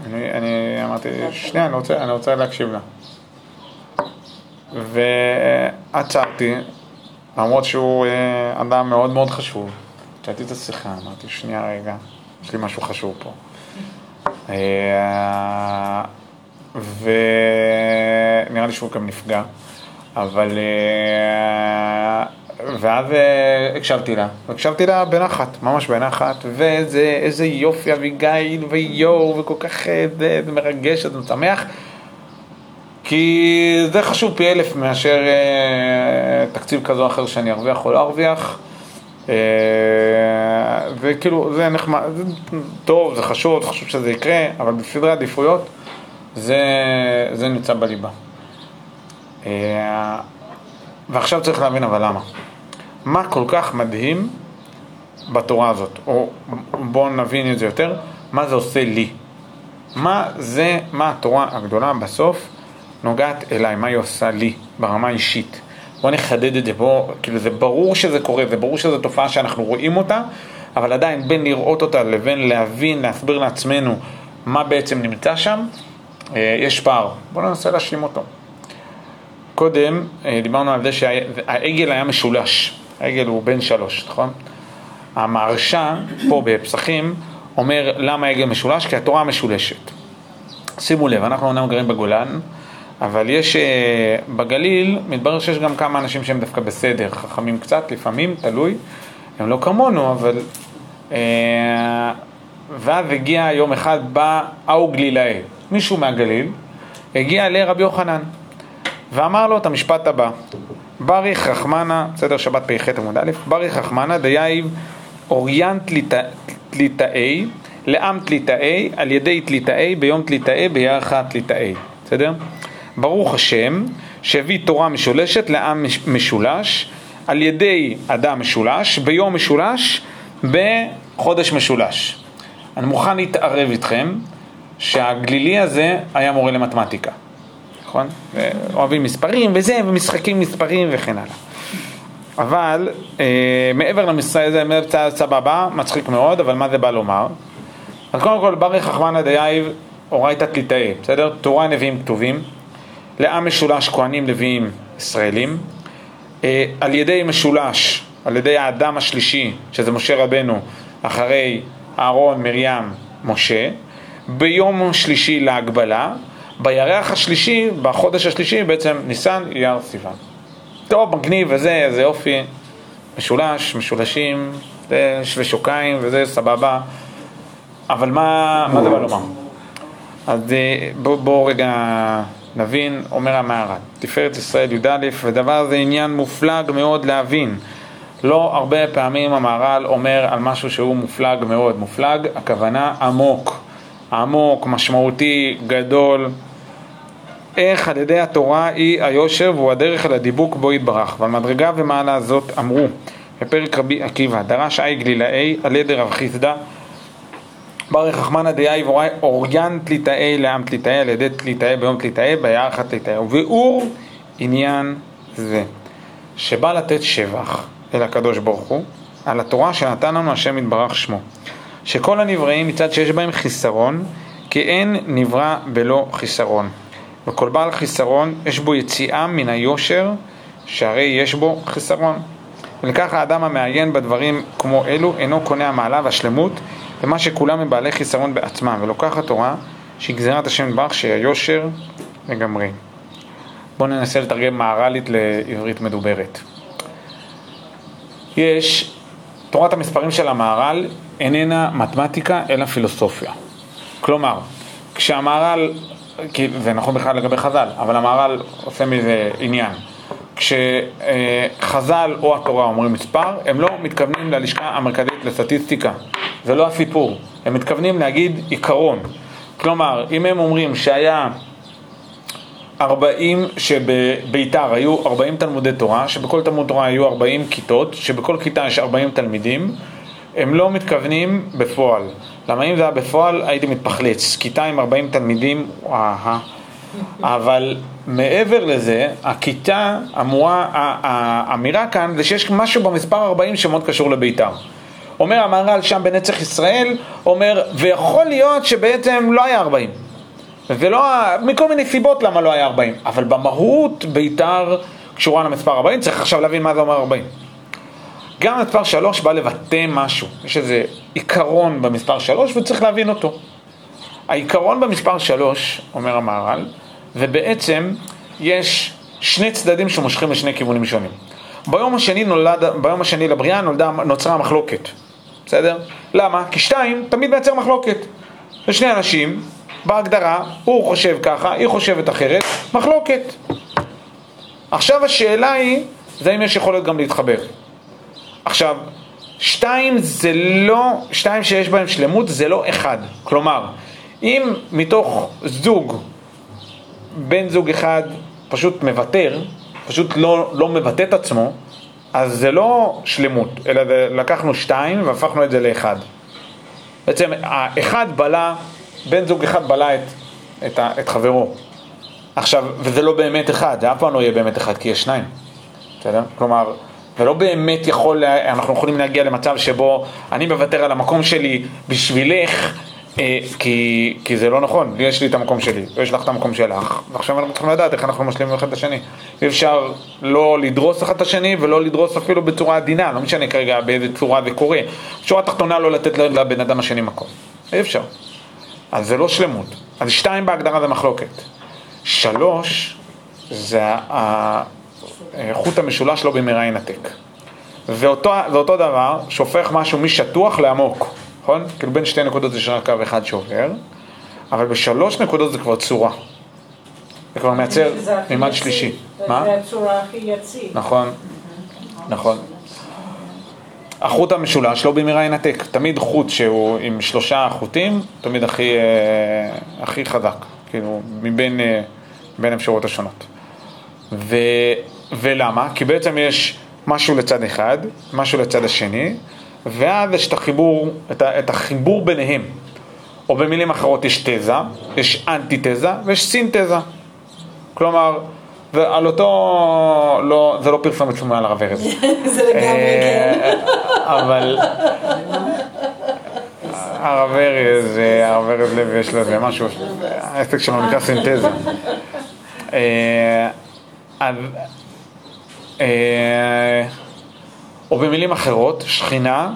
אני, אני אמרתי, שנייה, אני רוצה, אני רוצה להקשיב לה. ועצרתי, למרות שהוא אה, אדם מאוד מאוד חשוב. קטעתי את השיחה, אמרתי, שנייה רגע, יש לי משהו חשוב פה. אה, ונראה לי שהוא גם נפגע, אבל... ואז אה, הקשבתי לה, הקשבתי לה בנחת, ממש בנחת, ואיזה איזה יופי אביגיל ויואו, וכל כך אה, זה, זה מרגש, זה משמח, כי זה חשוב פי אלף מאשר אה, תקציב כזה או אחר שאני ארוויח או לא ארוויח. אה, וכאילו זה נחמד, זה טוב, זה חשוב, חשוב שזה יקרה, אבל בסדרי עדיפויות זה, זה נמצא בליבה. אה, ועכשיו צריך להבין אבל למה. מה כל כך מדהים בתורה הזאת, או בואו נבין את זה יותר, מה זה עושה לי. מה זה, מה התורה הגדולה בסוף נוגעת אליי, מה היא עושה לי ברמה האישית. בואו נחדד את זה, בואו, כאילו זה ברור שזה קורה, זה ברור שזו תופעה שאנחנו רואים אותה, אבל עדיין בין לראות אותה לבין להבין, להסביר לעצמנו מה בעצם נמצא שם, אה, יש פער. בואו ננסה להשלים אותו. קודם אה, דיברנו על זה שהעגל היה משולש, העגל הוא בן שלוש, נכון? המהרש"א פה בפסחים אומר למה העגל משולש? כי התורה משולשת. שימו לב, אנחנו אומנם גרים בגולן, אבל יש אה, בגליל, מתברר שיש גם כמה אנשים שהם דווקא בסדר, חכמים קצת, לפעמים, תלוי, הם לא כמונו, אבל... אה, ואז הגיע יום אחד, בא ההוא גלילאה, מישהו מהגליל, הגיע לרבי יוחנן, ואמר לו את המשפט הבא: בריך רחמנא, בסדר, שבת פ"ח עמוד א', בריך רחמנא דיהב אוריין תליתאי, לעם תליתאי, על ידי תליתאי, ביום תליתאי, בירחא תליתאי, בסדר? ברוך השם שהביא תורה משולשת לעם משולש, על ידי אדם משולש, ביום משולש, בחודש משולש. אני מוכן להתערב איתכם שהגלילי הזה היה מורה למתמטיקה. נכון? אוהבים מספרים וזה, ומשחקים מספרים וכן הלאה. אבל אה, מעבר למשחק הזה, מבצע סבבה, מצחיק מאוד, אבל מה זה בא לומר? אז קודם כל, ברך רחמנא דייב אורייתא תליטאי, בסדר? תורה נביאים כתובים, לעם משולש כהנים לוויים ישראלים, אה, על ידי משולש, על ידי האדם השלישי, שזה משה רבנו, אחרי אהרון, מרים, משה, ביום שלישי להגבלה, בירח השלישי, בחודש השלישי, בעצם ניסן, אייר, סיוון. טוב, מגניב וזה, איזה יופי, משולש, משולשים, שווה שוקיים וזה סבבה, אבל מה, מה זה בא לומר? אז בואו בוא רגע נבין, אומר המהר"ל, תפארת ישראל י"א, ודבר זה עניין מופלג מאוד להבין. לא הרבה פעמים המהר"ל אומר על משהו שהוא מופלג מאוד. מופלג, הכוונה עמוק. עמוק, משמעותי, גדול. איך על ידי התורה היא היושר והוא הדרך אל הדיבוק בו יתברך. ועל מדרגה ומעלה זאת אמרו בפרק רבי עקיבא, דרש אי גלילאי על ידי רב חיסדא ברי חכמנא דיאי וראי אוריין תליטאי לעם תליטאי על ידי תליטאי ביום תליטאי ביערכת תליטאי וביאור עניין זה שבא לתת שבח אל הקדוש ברוך הוא על התורה שנתן לנו השם יתברך שמו שכל הנבראים מצד שיש בהם חיסרון כי אין נברא בלא חיסרון וכל בעל חיסרון יש בו יציאה מן היושר שהרי יש בו חיסרון ולכך האדם המעיין בדברים כמו אלו אינו קונה המעלה והשלמות ומה שכולם הם בעלי חיסרון בעצמם ולוקח התורה שהיא גזירת השם יתברך שהיא היושר לגמרי. בואו ננסה לתרגם מהר"לית לעברית מדוברת. יש, תורת המספרים של המהר"ל איננה מתמטיקה אלא פילוסופיה. כלומר, כשהמהר"ל, כי זה נכון בכלל לגבי חז"ל, אבל המהר"ל עושה מזה עניין. כשחז"ל או התורה אומרים מספר, הם לא מתכוונים ללשכה המרכזית לסטטיסטיקה, זה לא הסיפור, הם מתכוונים להגיד עיקרון. כלומר, אם הם אומרים שהיה 40, שבביתר היו 40 תלמודי תורה, שבכל תלמוד תורה היו 40 כיתות, שבכל כיתה יש 40 תלמידים, הם לא מתכוונים בפועל. למה אם זה היה בפועל הייתי מתפחלץ, כיתה עם 40 תלמידים, וואה. אבל מעבר לזה, הכיתה אמורה, האמירה כאן זה שיש משהו במספר 40 שמאוד קשור לביתר. אומר המהר"ל שם בנצח ישראל, אומר, ויכול להיות שבעצם לא היה 40. ולא, מכל מיני סיבות למה לא היה 40. אבל במהות ביתר קשורה למספר 40, צריך עכשיו להבין מה זה אומר 40. גם מספר 3 בא לבטא משהו, יש איזה עיקרון במספר 3 וצריך להבין אותו. העיקרון במספר 3, אומר המהר"ל, ובעצם יש שני צדדים שמושכים לשני כיוונים שונים. ביום השני, נולד, ביום השני לבריאה נולדה, נוצרה מחלוקת, בסדר? למה? כי שתיים תמיד מייצר מחלוקת. זה שני אנשים, בהגדרה, הוא חושב ככה, היא חושבת אחרת, מחלוקת. עכשיו השאלה היא, זה אם יש יכולת גם להתחבר. עכשיו, שתיים זה לא, שתיים שיש בהם שלמות זה לא אחד. כלומר, אם מתוך זוג, בן זוג אחד פשוט מוותר, פשוט לא, לא מבטא את עצמו, אז זה לא שלמות, אלא לקחנו שתיים והפכנו את זה לאחד. בעצם האחד בלע, בן זוג אחד בלע את, את, את חברו. עכשיו, וזה לא באמת אחד, זה אף פעם לא יהיה באמת אחד, כי יש שניים. בסדר? כלומר, זה לא באמת יכול, אנחנו יכולים להגיע למצב שבו אני מוותר על המקום שלי בשבילך, אה, כי, כי זה לא נכון, יש לי את המקום שלי, יש לך את המקום שלך, ועכשיו אנחנו צריכים לדעת איך אנחנו משלימים אחד את השני. אי אפשר לא לדרוס אחד את השני ולא לדרוס אפילו בצורה עדינה, לא משנה כרגע באיזה צורה זה קורה. בשורה התחתונה לא לתת לבן אדם השני מקום, אי אפשר. אז זה לא שלמות. אז שתיים בהגדרה זה מחלוקת. שלוש, זה החוט המשולש לא במהרה ינתק. ואותו, ואותו דבר שהופך משהו משטוח לעמוק. נכון? כאילו בין שתי נקודות יש רק קו אחד שעובר, אבל בשלוש נקודות זה כבר צורה. זה כבר מייצר מימד שלישי. מה? זה הצורה הכי יציב. נכון, נכון. החוט המשולש לא במהרה ינתק. תמיד חוט שהוא עם שלושה חוטים, תמיד הכי, אה, הכי חזק, כאילו, מבין אה, בין האפשרויות השונות. ו, ולמה? כי בעצם יש משהו לצד אחד, משהו לצד השני, ואז יש את החיבור, את, ה, את החיבור ביניהם. או במילים אחרות יש תזה, יש אנטי-תזה ויש סינתזה. כלומר, ועל אותו, לא, זה לא פרסומת שומע על הרב ארז. זה לגמרי כן. אבל הרב ארז, הרב ארז לוי יש לו איזה משהו, העסק שלו נקרא סינתזה. אה, אז אה, או במילים אחרות, שכינה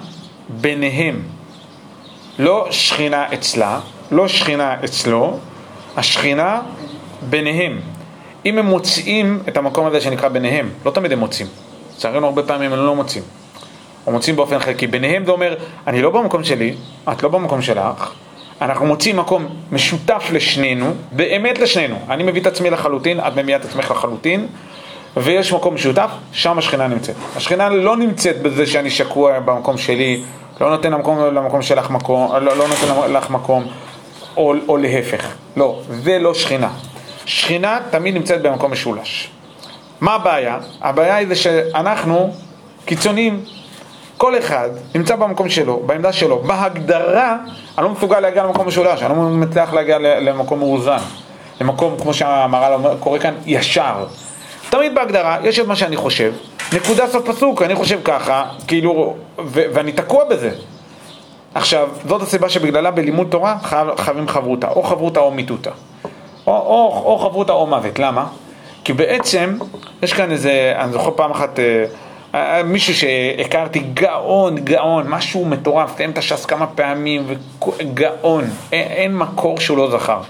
ביניהם. לא שכינה אצלה, לא שכינה אצלו, השכינה ביניהם. אם הם מוצאים את המקום הזה שנקרא ביניהם, לא תמיד הם מוצאים. לצערנו הרבה פעמים הם לא מוצאים. או מוצאים באופן חלקי. ביניהם זה אומר, אני לא במקום שלי, את לא במקום שלך, אנחנו מוצאים מקום משותף לשנינו, באמת לשנינו. אני מביא את עצמי לחלוטין, את מביאה את עצמך לחלוטין, ויש מקום משותף, שם השכינה נמצאת. השכינה לא נמצאת בזה שאני שקוע במקום שלי, לא נותן למקום, למקום שלך מקום, לא, לא נותן לך מקום, או, או להפך. לא, זה לא שכינה. שכינה תמיד נמצאת במקום משולש. מה הבעיה? הבעיה היא זה שאנחנו קיצוניים. כל אחד נמצא במקום שלו, בעמדה שלו. בהגדרה, אני לא מסוגל להגיע למקום משולש, אני לא מצליח להגיע למקום מאוזן. למקום, כמו שהמהר"ל אומר- קורא כאן, ישר. תמיד בהגדרה, יש את מה שאני חושב, נקודה סוף פסוק, אני חושב ככה, כאילו, ו- ואני תקוע בזה. עכשיו, זאת הסיבה שבגללה בלימוד תורה חייב, חייבים חברותה, או חברותה או מיתותה. או, או, או חברותה או מוות, למה? כי בעצם, יש כאן איזה, אני זוכר פעם אחת, אה, אה, מישהו שהכרתי, גאון, גאון, משהו מטורף, סיים את הש"ס כמה פעמים, וגאון, אין, אין מקור שהוא לא זכר.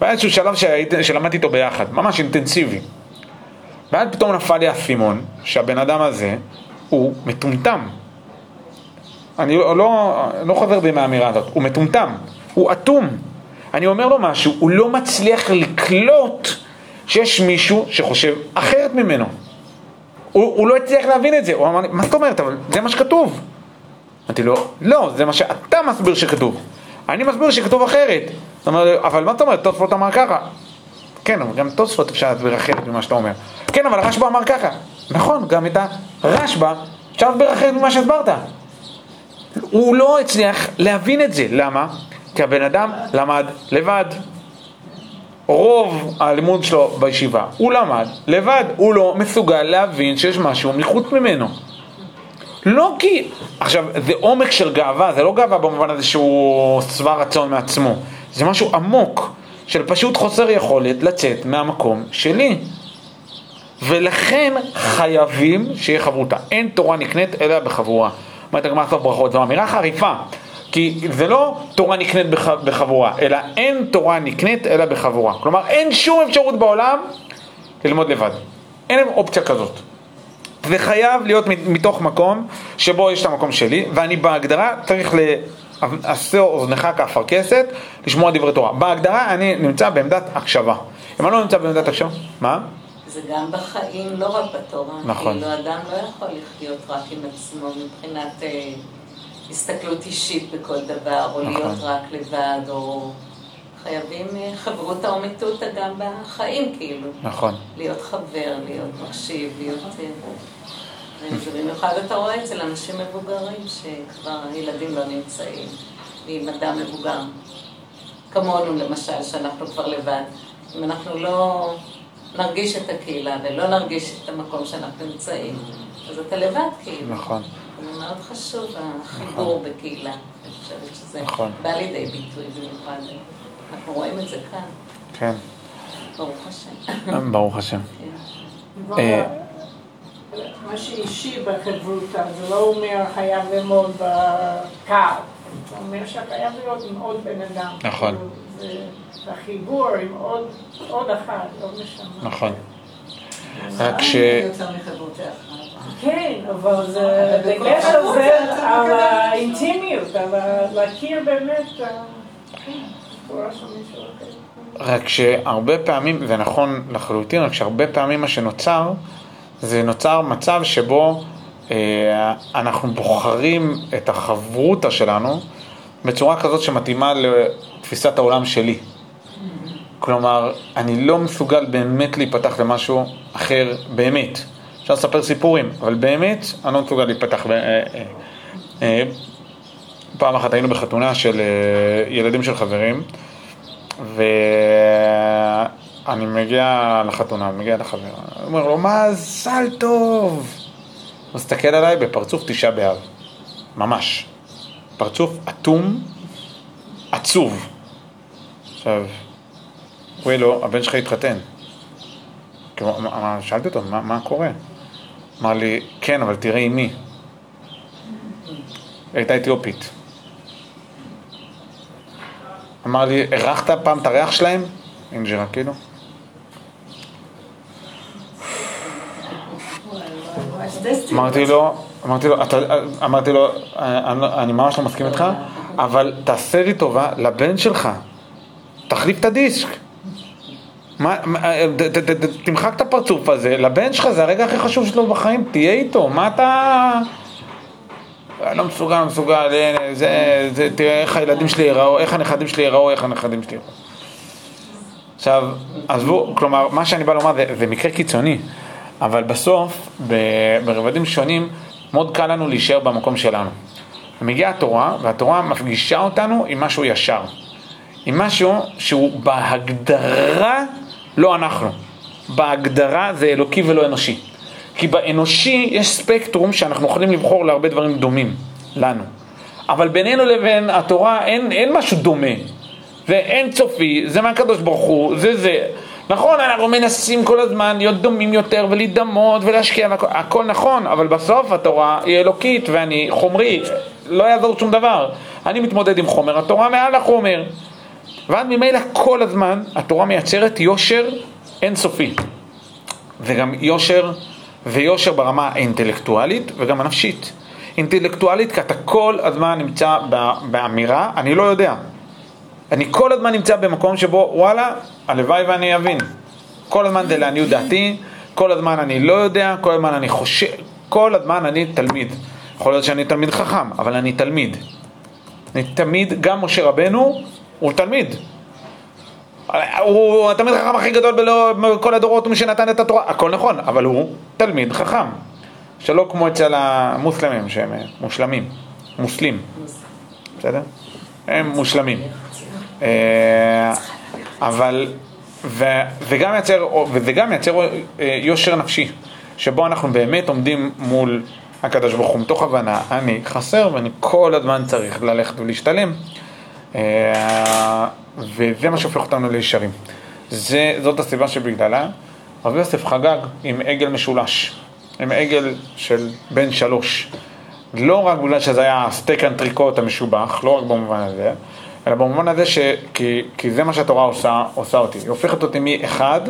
והיה איזשהו שלב שלמדתי איתו ביחד, ממש אינטנסיבי. ואז פתאום נפל לי האסימון שהבן אדם הזה הוא מטומטם. אני לא, לא, לא חוזר בי מהאמירה הזאת, הוא מטומטם, הוא אטום. אני אומר לו משהו, הוא לא מצליח לקלוט שיש מישהו שחושב אחרת ממנו. הוא, הוא לא הצליח להבין את זה, הוא אמר לי, מה זאת אומרת, אבל זה מה שכתוב. אמרתי לו, לא, זה מה שאתה מסביר שכתוב. אני מסביר שכתוב אחרת. זאת אומרת, אבל מה זאת אומרת, תוספות אמר ככה. כן, אבל גם תוספות אפשר להסביר אחרת ממה שאתה אומר. כן, אבל הרשב"א אמר ככה. נכון, גם את הרשב"א אפשר להסביר אחרת ממה שהסברת. הוא לא הצליח להבין את זה. למה? כי הבן אדם למד לבד. רוב הלימוד שלו בישיבה, הוא למד לבד, הוא לא מסוגל להבין שיש משהו מחוץ ממנו. לא כי... עכשיו, זה עומק של גאווה, זה לא גאווה במובן הזה שהוא שבע רצון מעצמו. זה משהו עמוק, של פשוט חוסר יכולת לצאת מהמקום שלי. ולכן חייבים שיהיה חברותה. אין תורה נקנית אלא בחבורה. אומרת הגמרא סוף ברכות, זו אמירה חריפה. כי זה לא תורה נקנית בח, בחבורה, אלא אין תורה נקנית אלא בחבורה. כלומר, אין שום אפשרות בעולם ללמוד לבד. אין אופציה כזאת. זה חייב להיות מתוך מקום שבו יש את המקום שלי, ואני בהגדרה צריך לעשה אוזנך כאפרכסת, לשמוע דברי תורה. בהגדרה אני נמצא בעמדת הקשבה. אם אני לא נמצא בעמדת הקשבה, מה? זה גם בחיים, לא רק בתורה. נכון. כאילו, אדם לא יכול לחיות רק עם עצמו מבחינת אה, הסתכלות אישית בכל דבר, או נכון. להיות רק לבד, או... חייבים אה, חברותא או מיתותא גם בחיים, כאילו. נכון. להיות חבר, להיות מקשיב, להיות... במיוחד אתה רואה אצל אנשים מבוגרים שכבר הילדים לא נמצאים, ועם אדם מבוגר. כמונו למשל, שאנחנו כבר לבד. אם אנחנו לא נרגיש את הקהילה ולא נרגיש את המקום שאנחנו נמצאים, אז אתה לבד כאילו. נכון. זה מאוד חשוב, החיבור בקהילה. אני חושבת שזה נכון. בא לידי ביטוי במיוחד. אנחנו רואים את זה כאן, כן, ברוך השם. ברוך השם. מה שאישי בחברותה, זה לא אומר חייב ללמוד בקו. זה אומר שחייב להיות עם עוד בן אדם. נכון. כאילו, זה החיבור עם עוד, עוד אחד, עוד נשמה. נכון. רק ש... כן, אבל זה דגש על זה, על האינטימיות, על להכיר באמת כן, צורה של מישהו אחר. רק שהרבה פעמים, זה נכון לחלוטין, רק שהרבה פעמים מה שנוצר, זה נוצר מצב שבו אה, אנחנו בוחרים את החברותא שלנו בצורה כזאת שמתאימה לתפיסת העולם שלי. כלומר, אני לא מסוגל באמת להיפתח למשהו אחר, באמת. אפשר לספר סיפורים, אבל באמת, אני לא מסוגל להיפתח. ב- אה, אה, אה, פעם אחת היינו בחתונה של ילדים של חברים, ואני מגיע לחתונה, מגיע לחבר, אני אומר לו, מזל טוב! הוא מסתכל עליי בפרצוף תשעה באב, ממש. פרצוף אטום, עצוב. עכשיו, הוא לו, הבן שלך התחתן. שאלתי אותו, מה, מה קורה? אמר לי, כן, אבל תראה עם מי. הייתה אתיופית. אמר לי, אירחת פעם את הריח שלהם? אינג'רה, כאילו. אמרתי לו, אמרתי לו, אמרתי לו, אני, ממש לא מסכים איתך, אבל תעשה לי טובה לבן שלך, תחליף את הדיסק. תמחק את הפרצוף הזה, לבן שלך זה הרגע הכי חשוב שלו בחיים, תהיה איתו, מה אתה... לא מסוגל, לא מסוגל, אה, זה, זה, תראה איך הילדים שלי ייראו, איך הנכדים שלי ייראו, איך הנכדים שלי ייראו. עכשיו, עזבו, כלומר, מה שאני בא לומר זה מקרה קיצוני, אבל בסוף, ברבדים שונים, מאוד קל לנו להישאר במקום שלנו. מגיעה התורה, והתורה מפגישה אותנו עם משהו ישר. עם משהו שהוא בהגדרה לא אנחנו. בהגדרה זה אלוקי ולא אנושי. כי באנושי יש ספקטרום שאנחנו יכולים לבחור להרבה דברים דומים לנו. אבל בינינו לבין התורה אין, אין משהו דומה. זה אין צופי, זה מהקדוש ברוך הוא, זה זה. נכון, אנחנו מנסים כל הזמן להיות דומים יותר ולהידמות ולהשקיע, הכל, הכל נכון, אבל בסוף התורה היא אלוקית ואני חומרי, לא יעזור שום דבר. אני מתמודד עם חומר, התורה מעל החומר. ואז ממילא כל הזמן התורה מייצרת יושר אינסופי. וגם יושר, ויושר ברמה האינטלקטואלית וגם הנפשית. אינטלקטואלית כי אתה כל הזמן נמצא באמירה, אני לא יודע. אני כל הזמן נמצא במקום שבו, וואלה, הלוואי ואני אבין. כל הזמן זה לעניות דעתי, כל הזמן אני לא יודע, כל הזמן אני חושב, כל הזמן אני תלמיד. יכול להיות שאני תלמיד חכם, אבל אני תלמיד. אני תמיד, גם משה רבנו הוא תלמיד. הוא התלמיד החכם הכי גדול בכל הדורות, הוא מי שנתן את התורה, הכל נכון, אבל הוא תלמיד חכם. שלא כמו אצל המוסלמים שהם מושלמים, מוסלים, בסדר? הם מושלמים. אה, אבל, ו, וגם מייצר, וזה גם מייצר אה, יושר נפשי, שבו אנחנו באמת עומדים מול הקדוש ברוך הוא, מתוך הבנה, אני חסר ואני כל הזמן צריך ללכת ולהשתלם, אה, וזה מה שהופך אותנו לישרים. זה, זאת הסיבה שבגללה רבי יוסף חגג עם עגל משולש, עם עגל של בן שלוש. לא רק בגלל שזה היה סטייק אנטריקוט המשובח, לא רק במובן הזה, אלא במובן הזה ש... כי, כי זה מה שהתורה עושה, עושה אותי. היא הופכת אותי מאחד,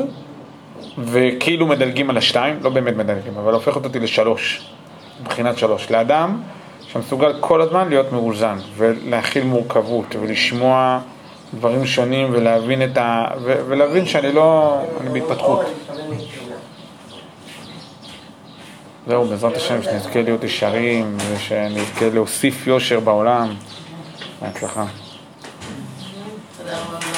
וכאילו מדלגים על השתיים, לא באמת מדלגים, אבל הופכת אותי לשלוש, מבחינת שלוש. לאדם שמסוגל כל הזמן להיות מאוזן, ולהכיל מורכבות, ולשמוע דברים שונים, ולהבין את ה... ו... ולהבין שאני לא... אני בהתפתחות. זהו, בעזרת השם, שנזכה להיות ישרים, ושנזכה להוסיף יושר בעולם. בהצלחה. that one.